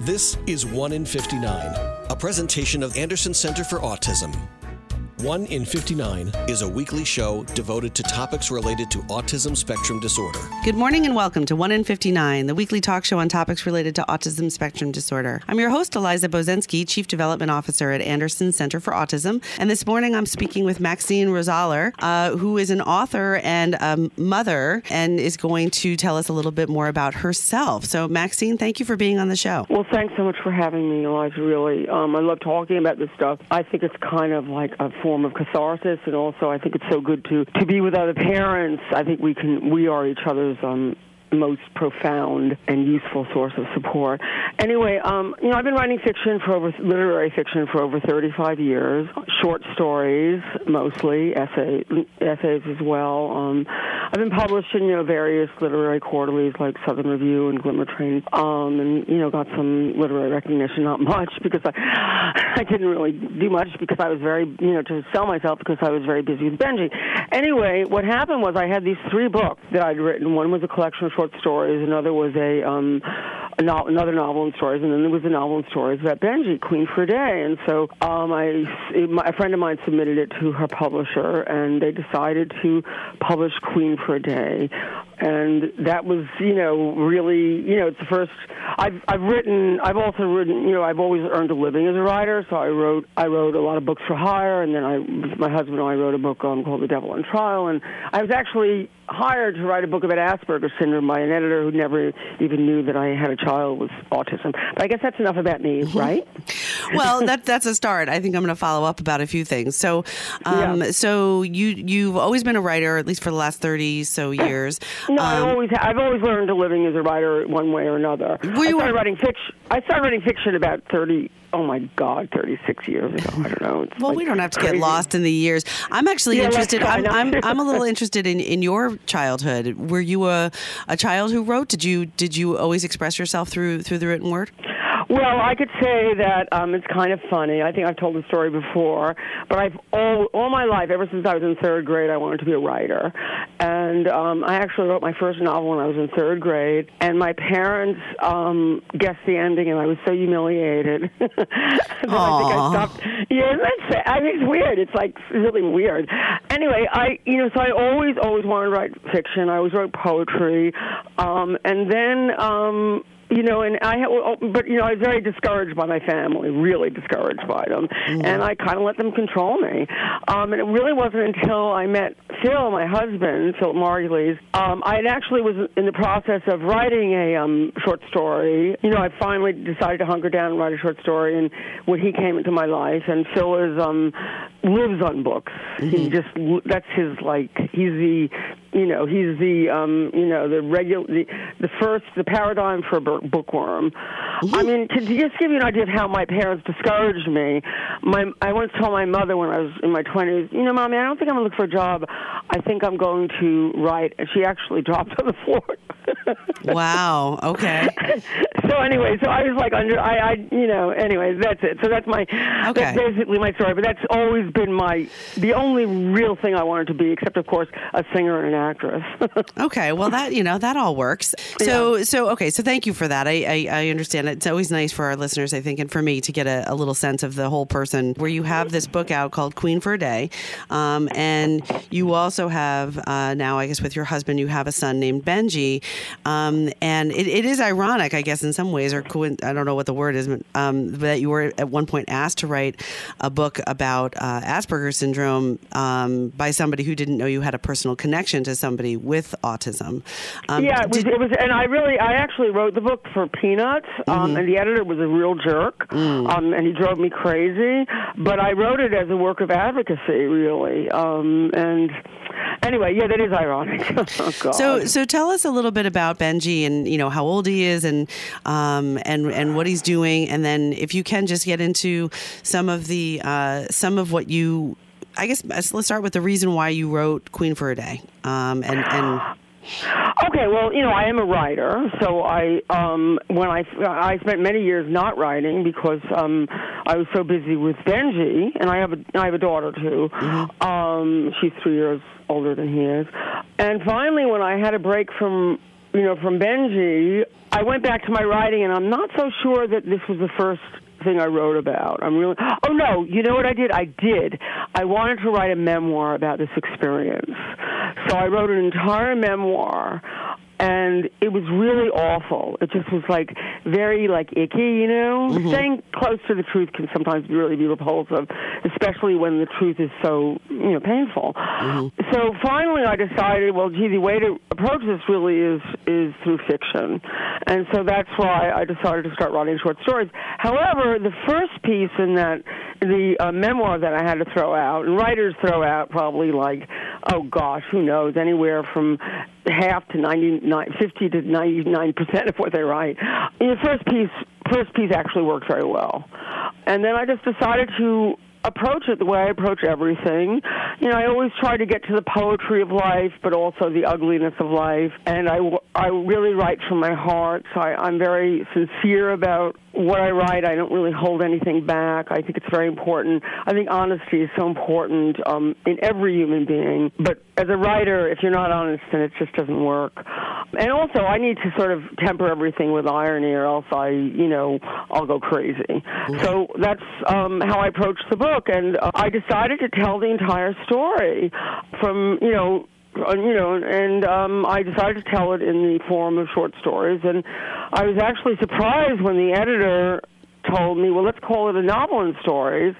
This is 1 in 59, a presentation of Anderson Center for Autism. 1 in 59 is a weekly show devoted to topics related to autism spectrum disorder. Good morning and welcome to 1 in 59, the weekly talk show on topics related to autism spectrum disorder. I'm your host, Eliza Bozensky, Chief Development Officer at Anderson Center for Autism. And this morning I'm speaking with Maxine Rosaler, uh, who is an author and a mother and is going to tell us a little bit more about herself. So, Maxine, thank you for being on the show. Well, thanks so much for having me, Eliza, really. Um, I love talking about this stuff. I think it's kind of like a form of catharsis, and also I think it's so good to to be with other parents. I think we can we are each other's um, most profound and useful source of support. Anyway, um, you know, I've been writing fiction for over literary fiction for over 35 years, short stories mostly, essay, essays as well. Um, I've been published in you know various literary quarterlies like Southern Review and Glimmer Train, um, and you know got some literary recognition. Not much because I I didn't really do much because I was very you know to sell myself because I was very busy with Benji. Anyway, what happened was I had these three books that I'd written. One was a collection of short stories. Another was a, um, a no- another novel and stories, and then there was a novel and stories about Benji, Queen for a Day. And so um, I, my, a friend of mine submitted it to her publisher, and they decided to publish Queen for a Day and that was you know really you know it's the first I've I've written I've also written you know I've always earned a living as a writer. So I wrote I wrote a lot of books for hire. And then I my husband and I wrote a book um, called The Devil on Trial. And I was actually hired to write a book about Asperger's syndrome by an editor who never even knew that I had a child with autism. But I guess that's enough about me right? Well that that's a start. I think I'm going to follow up about a few things. So um, yeah. so you you've always been a writer at least for the last 30 so years no, um, I always I've always learned a living as a writer one way or another. Were I started writing fiction. I started writing fiction about thirty. Oh my God, thirty six years ago. I don't know. It's well, like we don't have to crazy. get lost in the years. I'm actually yeah, interested. I'm, I'm I'm a little interested in, in your childhood. Were you a a child who wrote? Did you did you always express yourself through through the written word? Well, I could say that um, it's kind of funny. I think I've told the story before, but I've all all my life, ever since I was in third grade, I wanted to be a writer, and um, I actually wrote my first novel when I was in third grade. And my parents um, guessed the ending, and I was so humiliated that I think I stopped. Yeah, that's I mean, it's weird. It's like really weird. Anyway, I you know, so I always always wanted to write fiction. I always wrote poetry, um, and then. Um, you know, and I, oh, but you know, I was very discouraged by my family, really discouraged by them, mm-hmm. and I kind of let them control me. Um, and it really wasn't until I met Phil, my husband, Phil Margulies. Um, I actually was in the process of writing a um, short story. You know, I finally decided to hunker down and write a short story, and when he came into my life, and Phil is um, lives on books. Mm-hmm. He just that's his like he's the you know he's the um you know the regular the, the first the paradigm for a bookworm. I mean to just give you an idea of how my parents discouraged me my i once told my mother when i was in my twenties you know mommy i don't think i'm going to look for a job. I think i'm going to write and she actually dropped on the floor. Wow. Okay. So anyway so i was like under i i you know anyway that's it. So that's my okay. that's basically my story but that's always been my the only real thing i wanted to be except of course a singer and an actress. okay, well that you know that all works. So yeah. so okay, so thank you for that. I, I, I understand. It's always nice for our listeners, I think, and for me to get a, a, little sense of the whole person. Where you have this book out called Queen for a Day, um, and you also have uh, now, I guess, with your husband, you have a son named Benji, um, and it, it is ironic, I guess, in some ways, or I don't know what the word is, but, um, that you were at one point asked to write a book about uh, Asperger's syndrome um, by somebody who didn't know you had a personal connection to to somebody with autism. Um, yeah, it was, did, it was, and I really, I actually wrote the book for Peanuts, um, mm-hmm. and the editor was a real jerk, mm. um, and he drove me crazy. But I wrote it as a work of advocacy, really, um, and anyway, yeah, that is ironic. oh, so, so tell us a little bit about Benji and you know how old he is and um, and and what he's doing, and then if you can just get into some of the uh, some of what you I guess let's start with the reason why you wrote Queen for a Day. Um, and, and Okay, well, you know, I am a writer, so I um when I I spent many years not writing because um I was so busy with Benji, and I have a I have a daughter too. Mm-hmm. Um she's 3 years older than he is. And finally when I had a break from you know, from Benji, I went back to my writing, and I'm not so sure that this was the first thing I wrote about. I'm really. Oh no, you know what I did? I did. I wanted to write a memoir about this experience, so I wrote an entire memoir and it was really awful. It just was like very like icky, you know. Mm-hmm. Staying close to the truth can sometimes really be repulsive, especially when the truth is so you know painful. Mm-hmm. So finally, I decided, well, gee, the way to approach this really is is through fiction, and so that's why I decided to start writing short stories. However, the first piece in that the uh, memoir that I had to throw out, and writers throw out probably like, oh gosh, who knows, anywhere from half to 99, 50 to 99 percent of what they write. The first piece, first piece actually worked very well, and then I just decided to approach it the way I approach everything. You know, I always try to get to the poetry of life, but also the ugliness of life. And I, I really write from my heart, so I, I'm very sincere about what I write, I don't really hold anything back. I think it's very important. I think honesty is so important um, in every human being. But as a writer, if you're not honest, then it just doesn't work. And also, I need to sort of temper everything with irony, or else I, you know, I'll go crazy. So that's um, how I approached the book, and uh, I decided to tell the entire story from, you know, you know, and um, I decided to tell it in the form of short stories. And I was actually surprised when the editor told me, "Well, let's call it a novel in stories."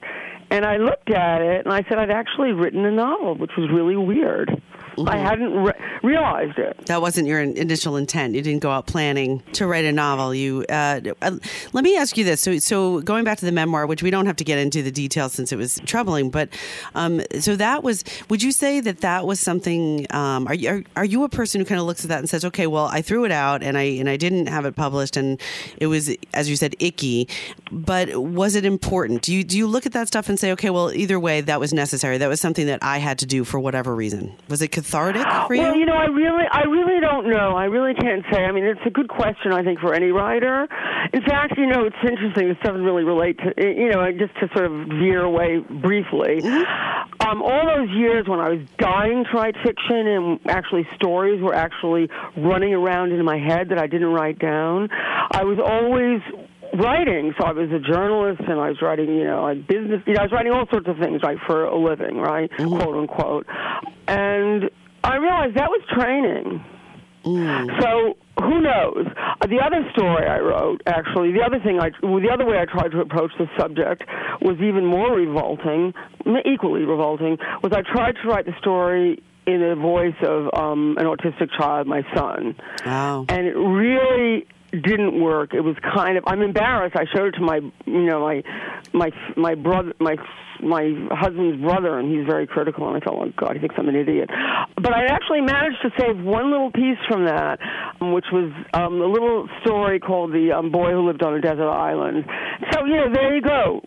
And I looked at it and I said I'd actually written a novel, which was really weird. Mm-hmm. I hadn't re- realized it. That wasn't your initial intent. You didn't go out planning to write a novel. You uh, uh, let me ask you this. So, so going back to the memoir, which we don't have to get into the details since it was troubling, but um, so that was. Would you say that that was something? Um, are you are, are you a person who kind of looks at that and says, okay, well, I threw it out and I and I didn't have it published, and it was, as you said, icky. But was it important? Do you do you look at that stuff and say, okay, well, either way, that was necessary. That was something that I had to do for whatever reason. Was it cathartic for you? Well, you know, I really, I really don't know. I really can't say. I mean, it's a good question, I think, for any writer. In fact, you know, it's interesting. This doesn't really relate to, you know, just to sort of veer away briefly. Mm-hmm. Um, all those years when I was dying to write fiction and actually stories were actually running around in my head that I didn't write down, I was always writing. So I was a journalist, and I was writing, you know, like business. You know, I was writing all sorts of things, right, for a living, right, mm-hmm. quote unquote. And I realized that was training. Mm. So who knows? Uh, the other story I wrote, actually, the other thing I, the other way I tried to approach the subject was even more revolting, equally revolting. Was I tried to write the story in the voice of um, an autistic child, my son, wow. and it really didn't work. It was kind of I'm embarrassed. I showed it to my you know my my my brother my my husband's brother, and he's very critical. And I thought, oh God, he thinks I'm an idiot. But I actually managed to save one little piece from that, which was um, a little story called "The um, Boy Who Lived on a Desert Island." So you know, there you go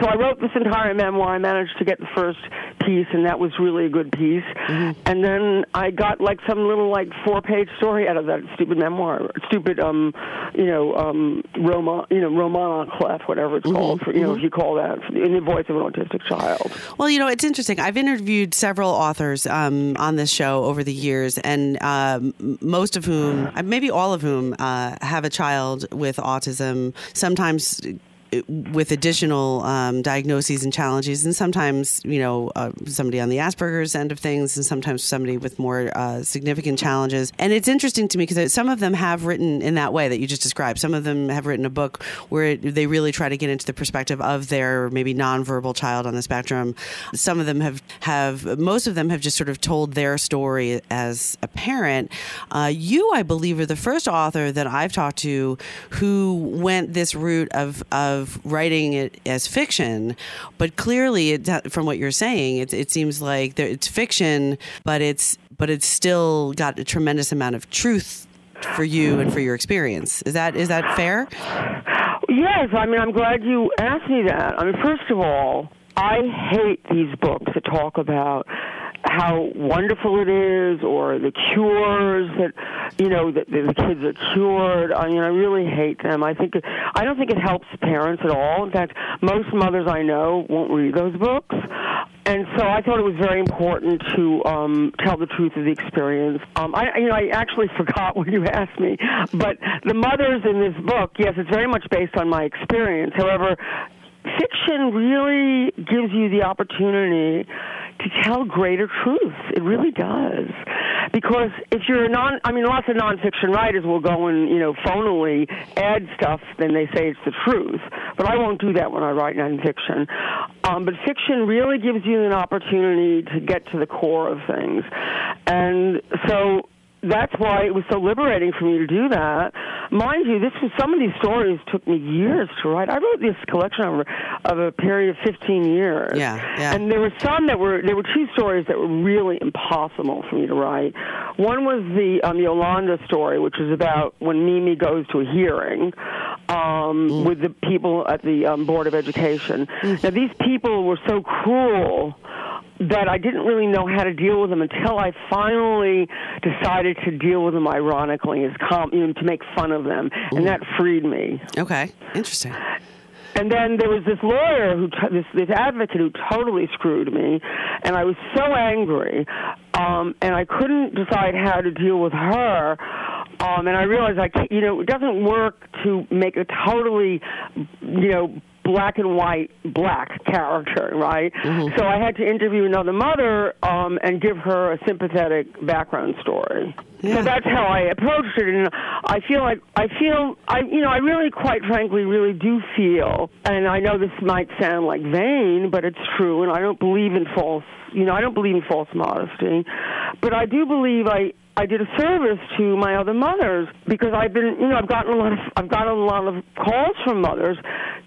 so I wrote this entire memoir. I managed to get the first piece, and that was really a good piece. Mm-hmm. And then I got like some little like four page story out of that stupid memoir, stupid um, you know, um, roman, you know, roman clef, whatever it's mm-hmm. called. For, you know, mm-hmm. if you call that in the voice of an autistic child. Well, you know, it's interesting. I've interviewed several authors um, on this show over the years, and uh, most of whom, maybe all of whom, uh, have a child with autism. Sometimes with additional um, diagnoses and challenges, and sometimes you know uh, somebody on the Asperger's end of things, and sometimes somebody with more uh, significant challenges. And it's interesting to me because some of them have written in that way that you just described. Some of them have written a book where it, they really try to get into the perspective of their maybe nonverbal child on the spectrum. Some of them have have most of them have just sort of told their story as a parent. Uh, you, I believe, are the first author that I've talked to who went this route of of of writing it as fiction, but clearly, it, from what you're saying, it, it seems like there, it's fiction, but it's but it's still got a tremendous amount of truth for you and for your experience. Is that is that fair? Yes, I mean I'm glad you asked me that. I mean, first of all, I hate these books that talk about how wonderful it is or the cures that you know that the kids are cured. I mean i really hate them. I think i don't think it helps parents at all. In fact most mothers i know won't read those books. And so I thought it was very important to um, tell the truth of the experience. Um, I, you know, I actually forgot what you asked me, but the mothers in this book, yes, it's very much based on my experience. However, fiction really gives you the opportunity to tell greater truths. It really does. Because if you're a non, I mean, lots of nonfiction writers will go and, you know, phonily add stuff, then they say it's the truth. But I won't do that when I write nonfiction. Um, but fiction really gives you an opportunity to get to the core of things. And so that's why it was so liberating for me to do that. Mind you, this was some of these stories took me years to write. I wrote this collection over of a period of 15 years. Yeah, yeah. And there were some that were there were two stories that were really impossible for me to write. One was the um, Yolanda story, which is about when Mimi goes to a hearing um, mm. with the people at the um, Board of Education. Mm. Now these people were so cruel that I didn't really know how to deal with them until I finally decided to deal with them ironically, as com- you know, to make fun of them, Ooh. and that freed me. Okay, interesting. And then there was this lawyer who, t- this this advocate who totally screwed me, and I was so angry, um, and I couldn't decide how to deal with her. Um, and I realized I, can't, you know, it doesn't work to make a totally, you know, black and white black character, right? Mm-hmm. So I had to interview another mother um, and give her a sympathetic background story. Yeah. So that's how I approached it, and I feel like I feel I you know I really quite frankly really do feel, and I know this might sound like vain, but it's true, and I don't believe in false you know I don't believe in false modesty, but I do believe I I did a service to my other mothers because I've been, you know, I've gotten a lot of, I've gotten a lot of calls from mothers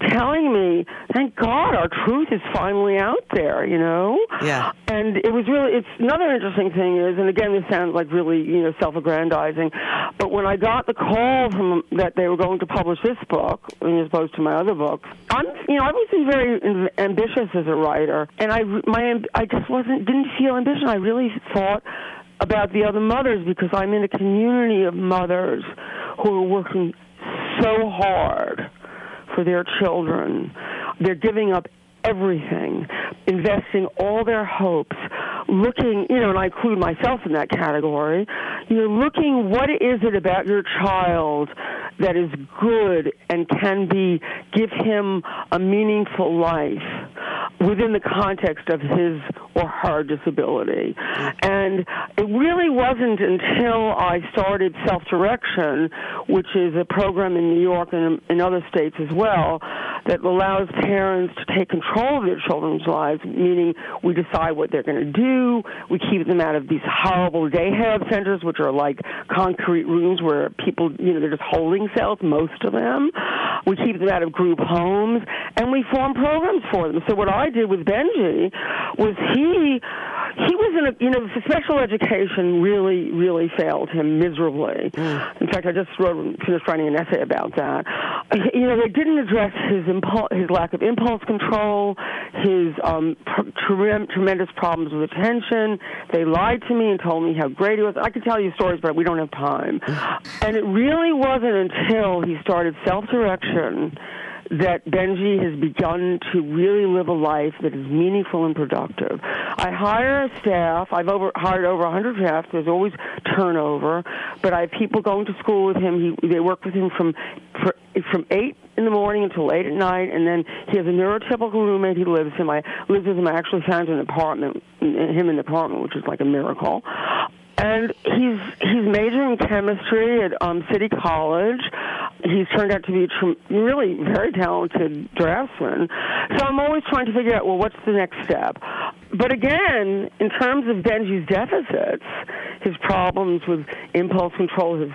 telling me, thank God our truth is finally out there, you know? Yeah. And it was really, it's another interesting thing is, and again, this sounds like really, you know, self-aggrandizing, but when I got the call from that they were going to publish this book, as opposed to my other books, I'm, you know, I wasn't very ambitious as a writer, and I, my, I just wasn't, didn't feel ambition. I really thought about the other mothers because I'm in a community of mothers who are working so hard for their children. They're giving up everything, investing all their hopes, looking, you know, and I include myself in that category, you know, looking what is it about your child that is good and can be, give him a meaningful life within the context of his or her disability. Mm-hmm. And it really wasn't until I started Self Direction, which is a program in New York and in other states as well, that allows parents to take control of their children's lives, meaning we decide what they're going to do, we keep them out of these horrible day hab centers, which are like concrete rooms where people, you know, they're just holding cells, most of them. We keep them out of group homes, and we form programs for them. So what I did with Benji was he he was in a you know special education really really failed him miserably. Mm. In fact, I just wrote finished writing an essay about that. You know, they didn't address his impulse, his lack of impulse control, his um, tre- tremendous problems with attention. They lied to me and told me how great he was. I could tell you stories, but we don't have time. Mm. And it really wasn't until he started self-direction that Benji has begun to really live a life that is meaningful and productive. I hire a staff. I've over, hired over 100 staff. There's always turnover, but I have people going to school with him. He, they work with him from from eight in the morning until late at night, and then he has a neurotypical roommate he lives him. I lives with him. I actually found an apartment, him in the apartment, which is like a miracle and he's he's majoring in chemistry at um, City College. He's turned out to be a tr- really very talented draftsman. So I'm always trying to figure out well, what's the next step. But again, in terms of Benji's deficits, his problems with impulse control, his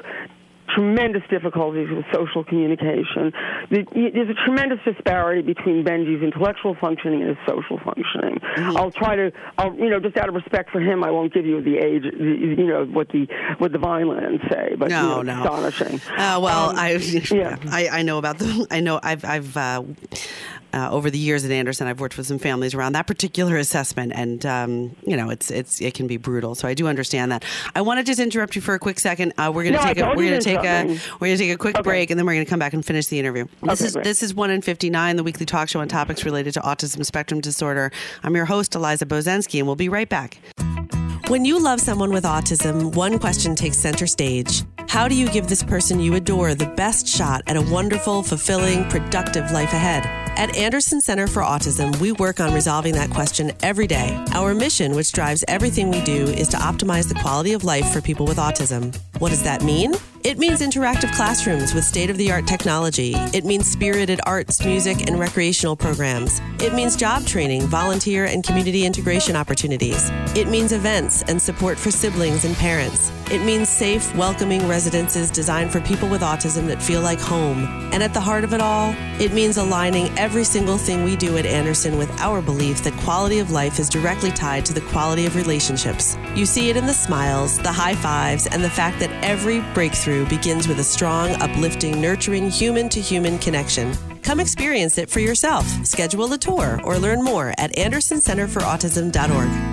tremendous difficulties with social communication. There's a tremendous disparity between Benji's intellectual functioning and his social functioning. Mm-hmm. I'll try to, I'll, you know, just out of respect for him, I won't give you the age, you know, what the what the Vineland say, but no, you know, no. astonishing. Uh, well, um, I, yeah. I I know about the, I know I've I've. Uh, uh, over the years at Anderson, I've worked with some families around that particular assessment, and um, you know, it's it's it can be brutal. So I do understand that. I want to just interrupt you for a quick second. Uh, we're going to No, take a we're going to do take a we're going to take a quick Okay. break, and then we're going to come back and finish the interview. This Okay, is great. this is one in fifty nine, the weekly talk show on topics related to autism spectrum disorder. I'm your host, Eliza Bozensky, and we'll be right back. When you love someone with autism, one question takes center stage. How do you give this person you adore the best shot at a wonderful, fulfilling, productive life ahead? At Anderson Center for Autism, we work on resolving that question every day. Our mission, which drives everything we do, is to optimize the quality of life for people with autism. What does that mean? It means interactive classrooms with state of the art technology. It means spirited arts, music, and recreational programs. It means job training, volunteer, and community integration opportunities. It means events and support for siblings and parents. It means safe, welcoming residences designed for people with autism that feel like home. And at the heart of it all, it means aligning every single thing we do at Anderson with our belief that quality of life is directly tied to the quality of relationships. You see it in the smiles, the high fives, and the fact that every breakthrough begins with a strong, uplifting, nurturing human to human connection. Come experience it for yourself. Schedule a tour or learn more at andersoncenterforautism.org.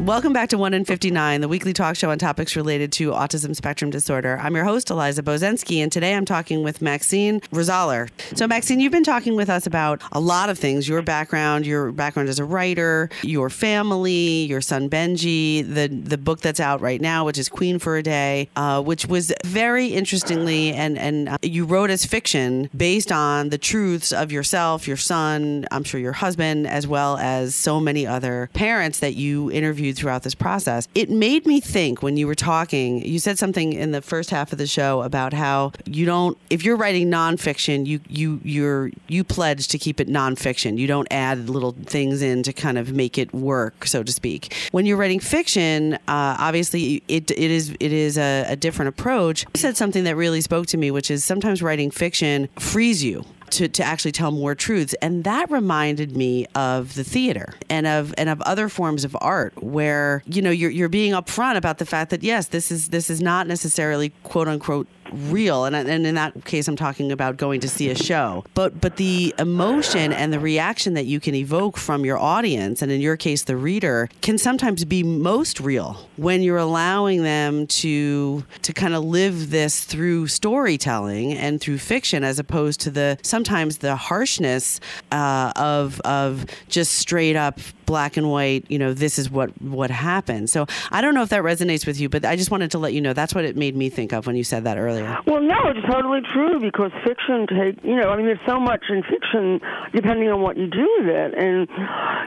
Welcome back to 1 in 59, the weekly talk show on topics related to autism spectrum disorder. I'm your host, Eliza Bozensky, and today I'm talking with Maxine Rosaler. So, Maxine, you've been talking with us about a lot of things your background, your background as a writer, your family, your son Benji, the, the book that's out right now, which is Queen for a Day, uh, which was very interestingly, and, and uh, you wrote as fiction based on the truths of yourself, your son, I'm sure your husband, as well as so many other parents that you interviewed throughout this process. It made me think when you were talking, you said something in the first half of the show about how you don't if you're writing nonfiction, you you you're you pledge to keep it nonfiction. You don't add little things in to kind of make it work, so to speak. When you're writing fiction, uh, obviously it it is it is a, a different approach. You said something that really spoke to me, which is sometimes writing fiction frees you to, to actually tell more truths. And that reminded me of the theater and of and of other forms of art where you know you're, you're being upfront about the fact that yes this is this is not necessarily quote unquote real. And, and in that case i'm talking about going to see a show. But but the emotion and the reaction that you can evoke from your audience and in your case the reader can sometimes be most real when you're allowing them to to kind of live this through storytelling and through fiction as opposed to the sometimes the harshness uh, of of just straight up black and white you know this is what what happened. So i don't know if that resonates with you but i just wanted to let you know that's what it made me think of when you said that earlier. Well, no, it's totally true because fiction take you know I mean there's so much in fiction depending on what you do with it. And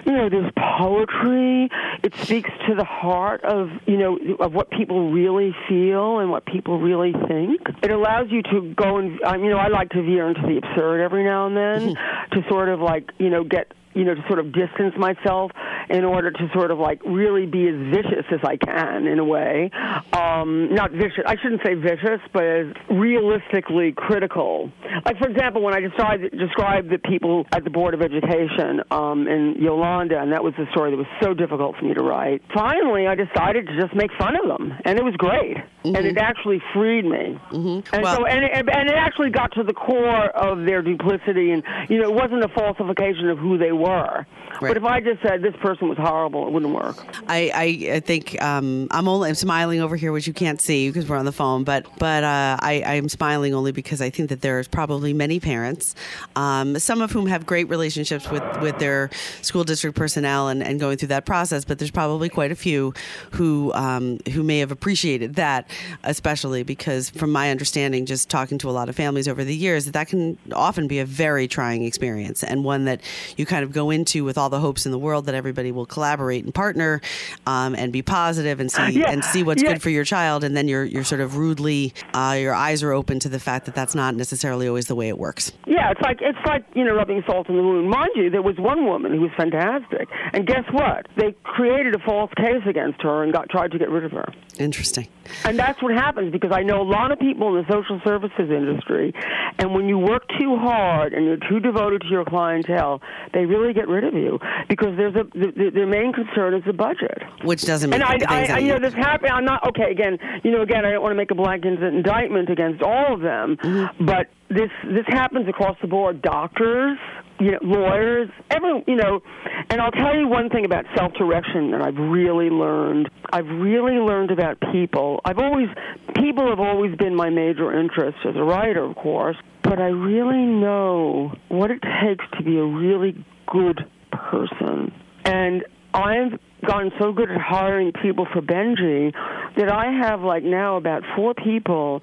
you know there's poetry. It speaks to the heart of you know of what people really feel and what people really think. It allows you to go and um, you know I like to veer into the absurd every now and then to sort of like you know get you know, to sort of distance myself in order to sort of like really be as vicious as I can in a way. Um, not vicious, I shouldn't say vicious, but as realistically critical. Like, for example, when I described, described the people at the Board of Education um, in Yolanda, and that was the story that was so difficult for me to write, finally I decided to just make fun of them, and it was great. And it actually freed me. Mm-hmm. And Well- so, and it, and it actually got to the core of their duplicity, and you know, it wasn't a falsification of who they were. Right. But if I just said this person was horrible, it wouldn't work. I, I, I think um, I'm only I'm smiling over here, which you can't see because we're on the phone. But but uh, I I'm smiling only because I think that there's probably many parents, um, some of whom have great relationships with, with their school district personnel and, and going through that process. But there's probably quite a few who um, who may have appreciated that, especially because from my understanding, just talking to a lot of families over the years, that that can often be a very trying experience and one that you kind of go into with all the hopes in the world that everybody will collaborate and partner um, and be positive and see Yeah, and see what's yeah. good for your child and then you're you're sort of rudely uh, your eyes are open to the fact that that's not necessarily always the way it works Yeah, it's like it's like you know rubbing salt in the wound. Mind you, there was one woman who was fantastic, and guess what? They created a false case against her and got tried to get rid of her. interesting And that's what happens because I know a lot of people in the social services industry, and when you work too hard and you're too devoted to your clientele, they really get rid of you because there's a the, the, their main concern is the budget. which doesn't make And I, I, I you know, this happened. I'm not okay. Again, you know, again, I don't want to make a blanket indictment against all of them, Mm-hmm. but this this happens across the board. Doctors, you know, lawyers, every, you know, and I'll tell you one thing about self-direction that I've really learned. I've really learned about people. I've always, people have always been my major interest as a writer, of course, but I really know what it takes to be a really good person. And I've gotten so good at hiring people for Benji that I have like now about four people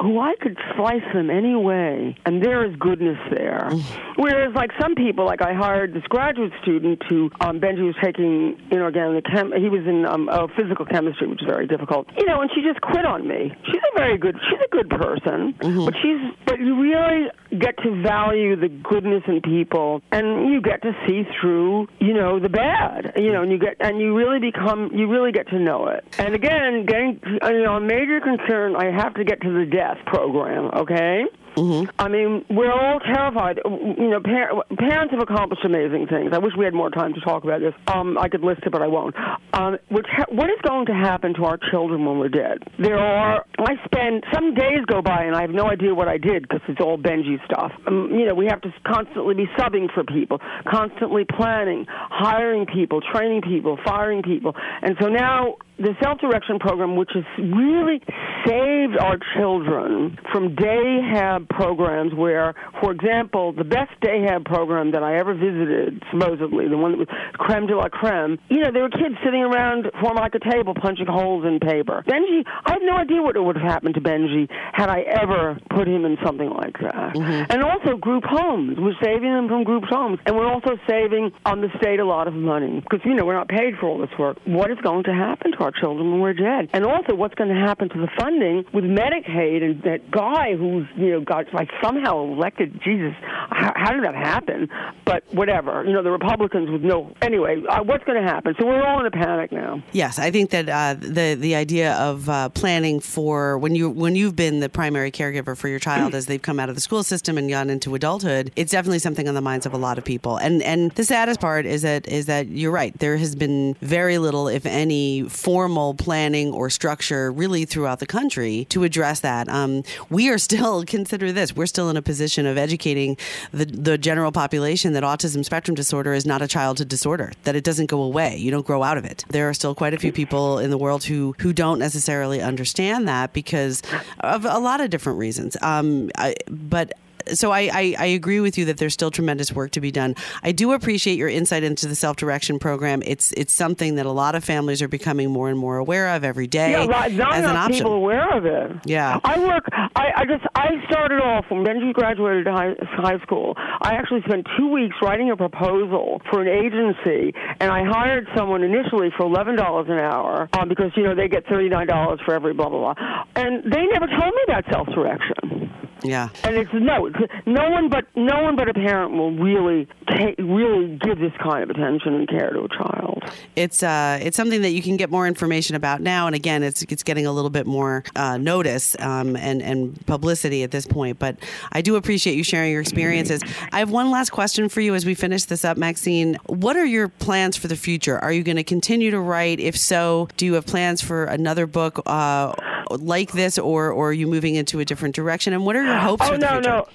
who I could slice them any way, and there is goodness there. Whereas, like some people, like I hired this graduate student who um, Benji was taking inorganic chem. He was in um, oh, physical chemistry, which is very difficult. You know, and she just quit on me. She's a very good. She's a good person, mm-hmm. but she's. But you really get to value the goodness in people, and you get to see through, you know, the bad. You know, and you get and you really become. You really get to know it. And again, getting you know, a major concern. I have to get to the death program. Okay. Mm-hmm. I mean, we're all terrified. You know, par- parents have accomplished amazing things. I wish we had more time to talk about this. Um, I could list it, but I won't. Um, which ha- what is going to happen to our children when we're dead? There are. I spend some days go by and I have no idea what I did because it's all Benji stuff. Um, you know, we have to constantly be subbing for people, constantly planning, hiring people, training people, firing people, and so now the self-direction program, which has really saved our children from day hab programs where, for example, the best day hab program that I ever visited, supposedly, the one that was creme de la creme, you know, there were kids sitting around forming like a table punching holes in paper. Benji, I have no idea what would have happened to Benji had I ever put him in something like that. Mm-hmm. And also group homes. We're saving them from group homes. And we're also saving on the state a lot of money because, you know, we're not paid for all this work. What is going to happen to our children when we're dead? And also what's going to happen to the funding with Medicaid and that guy who's, you know, got like somehow elected. Jesus, how, how did that happen? But whatever, you know, the Republicans with no. Anyway, uh, what's going to happen? So we're all in a panic now. Yes, I think that uh, the the idea of uh, planning for when you when you've been the primary caregiver for your child as they've come out of the school system and gone into adulthood, it's definitely something on the minds of a lot of people. And and the saddest part is that is that you're right. There has been very little, if any, formal planning or structure really throughout the country to address that. Um, we are still consider this we're still in a position of educating the, the general population that autism spectrum disorder is not a childhood disorder, that it doesn't go away. You don't grow out of it. There are still quite a few people in the world who, who don't necessarily understand that because of a lot of different reasons. Um, I, but so I, I, I, agree with you that there's still tremendous work to be done. I do appreciate your insight into the self direction program. It's it's something that a lot of families are becoming more and more aware of every day. Yeah, right. Not as an option. people aware of it. Yeah. I work. I, I just I started off when Benji graduated high, high school. I actually spent two weeks writing a proposal for an agency, and I hired someone initially for eleven dollars an hour um, because you know they get thirty nine dollars for every blah blah blah, and they never told me about self direction. Yeah. And it's no, no one but no one but a parent will really take, really give this kind of attention and care to a child. It's uh, it's something that you can get more information about now, and again, it's it's getting a little bit more uh, notice um, and and publicity at this point. But I do appreciate you sharing your experiences. I have one last question for you as we finish this up, Maxine. What are your plans for the future? Are you going to continue to write? If so, do you have plans for another book uh, like this, or or are you moving into a different direction? And what are your hopes? Oh no, no.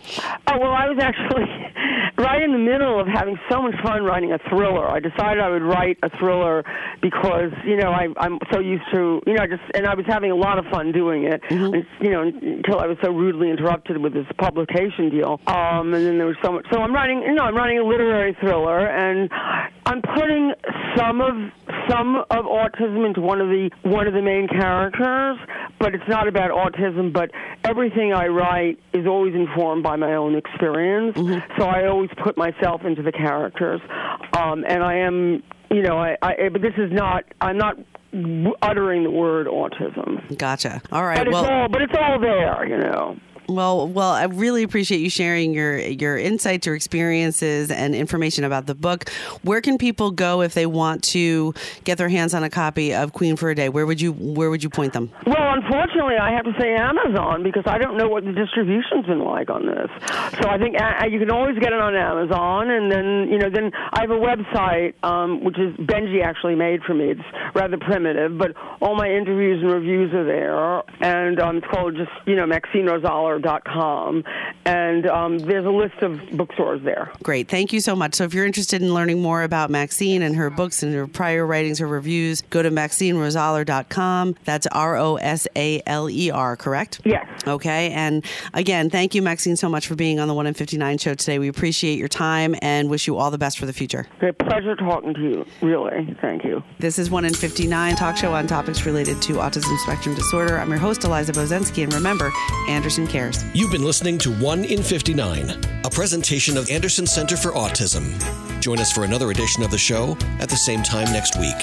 Oh well, I was actually right in the middle of having so much fun writing a thriller. I decided I would write a thriller because you know I, I'm so used to you know just and I was having a lot of fun doing it. Mm-hmm. And, you know until I was so rudely interrupted with this publication deal. Um, and then there was so much. So I'm writing you know I'm writing a literary thriller and I'm putting some of some of autism into one of the one of the main characters, but it's not about autism. But everything I write is always informed by my own experience. Mm-hmm. So I always put myself into the characters, um, and I am, you know, I, I. But this is not. I'm not uttering the word autism. Gotcha. All right. But well, it's all, but it's all there, you know. Well, well, I really appreciate you sharing your your insights, your experiences, and information about the book. Where can people go if they want to get their hands on a copy of Queen for a Day? Where would you Where would you point them? Well, unfortunately, I have to say Amazon because I don't know what the distribution's been like on this. So I think uh, you can always get it on Amazon, and then you know, then I have a website um, which is Benji actually made for me. It's rather primitive, but all my interviews and reviews are there, and um, it's called just you know Maxine Rosaler rosaler.com. And um, there's a list of bookstores there. Great. Thank you so much. So if you're interested in learning more about Maxine and her books and her prior writings or reviews, go to maxinerosaler.com. That's R O S A L E R, correct? Yes. Okay. And again, thank you, Maxine, so much for being on the 1 in 59 show today. We appreciate your time and wish you all the best for the future. Great pleasure talking to you, really. Thank you. This is 1 in 59 talk show on topics related to autism spectrum disorder. I'm your host, Eliza Bozensky, and remember, Anderson You've been listening to 1 in 59, a presentation of Anderson Center for Autism. Join us for another edition of the show at the same time next week.